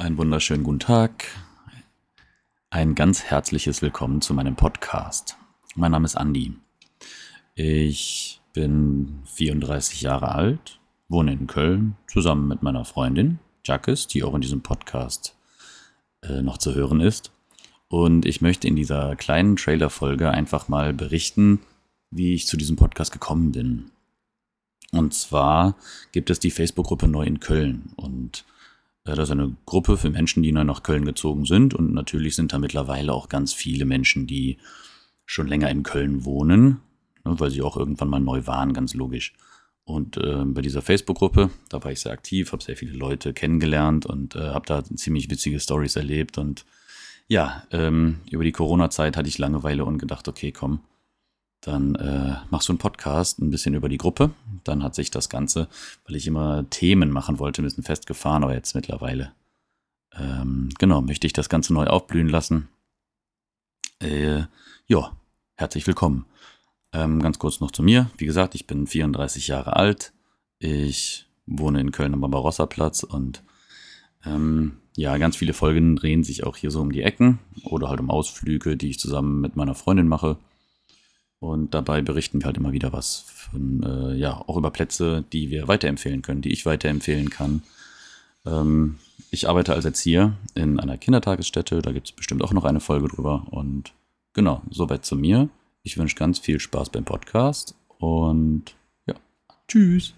Einen wunderschönen guten Tag. Ein ganz herzliches Willkommen zu meinem Podcast. Mein Name ist Andi. Ich bin 34 Jahre alt, wohne in Köln zusammen mit meiner Freundin Jacques, die auch in diesem Podcast äh, noch zu hören ist. Und ich möchte in dieser kleinen Trailer-Folge einfach mal berichten, wie ich zu diesem Podcast gekommen bin. Und zwar gibt es die Facebook-Gruppe Neu in Köln. Und das ist eine Gruppe für Menschen, die neu nach Köln gezogen sind. Und natürlich sind da mittlerweile auch ganz viele Menschen, die schon länger in Köln wohnen, ne, weil sie auch irgendwann mal neu waren, ganz logisch. Und äh, bei dieser Facebook-Gruppe, da war ich sehr aktiv, habe sehr viele Leute kennengelernt und äh, habe da ziemlich witzige Stories erlebt. Und ja, ähm, über die Corona-Zeit hatte ich Langeweile und gedacht, okay, komm, dann äh, machst du einen Podcast, ein bisschen über die Gruppe. Dann hat sich das Ganze, weil ich immer Themen machen wollte, ein bisschen festgefahren, aber jetzt mittlerweile, ähm, genau, möchte ich das Ganze neu aufblühen lassen. Äh, ja, herzlich willkommen. Ähm, ganz kurz noch zu mir. Wie gesagt, ich bin 34 Jahre alt. Ich wohne in Köln am Barbarossa-Platz und ähm, ja, ganz viele Folgen drehen sich auch hier so um die Ecken oder halt um Ausflüge, die ich zusammen mit meiner Freundin mache. Und dabei berichten wir halt immer wieder was von, äh, ja, auch über Plätze, die wir weiterempfehlen können, die ich weiterempfehlen kann. Ähm, ich arbeite als Erzieher in einer Kindertagesstätte, da gibt es bestimmt auch noch eine Folge drüber. Und genau, soweit zu mir. Ich wünsche ganz viel Spaß beim Podcast und ja, tschüss.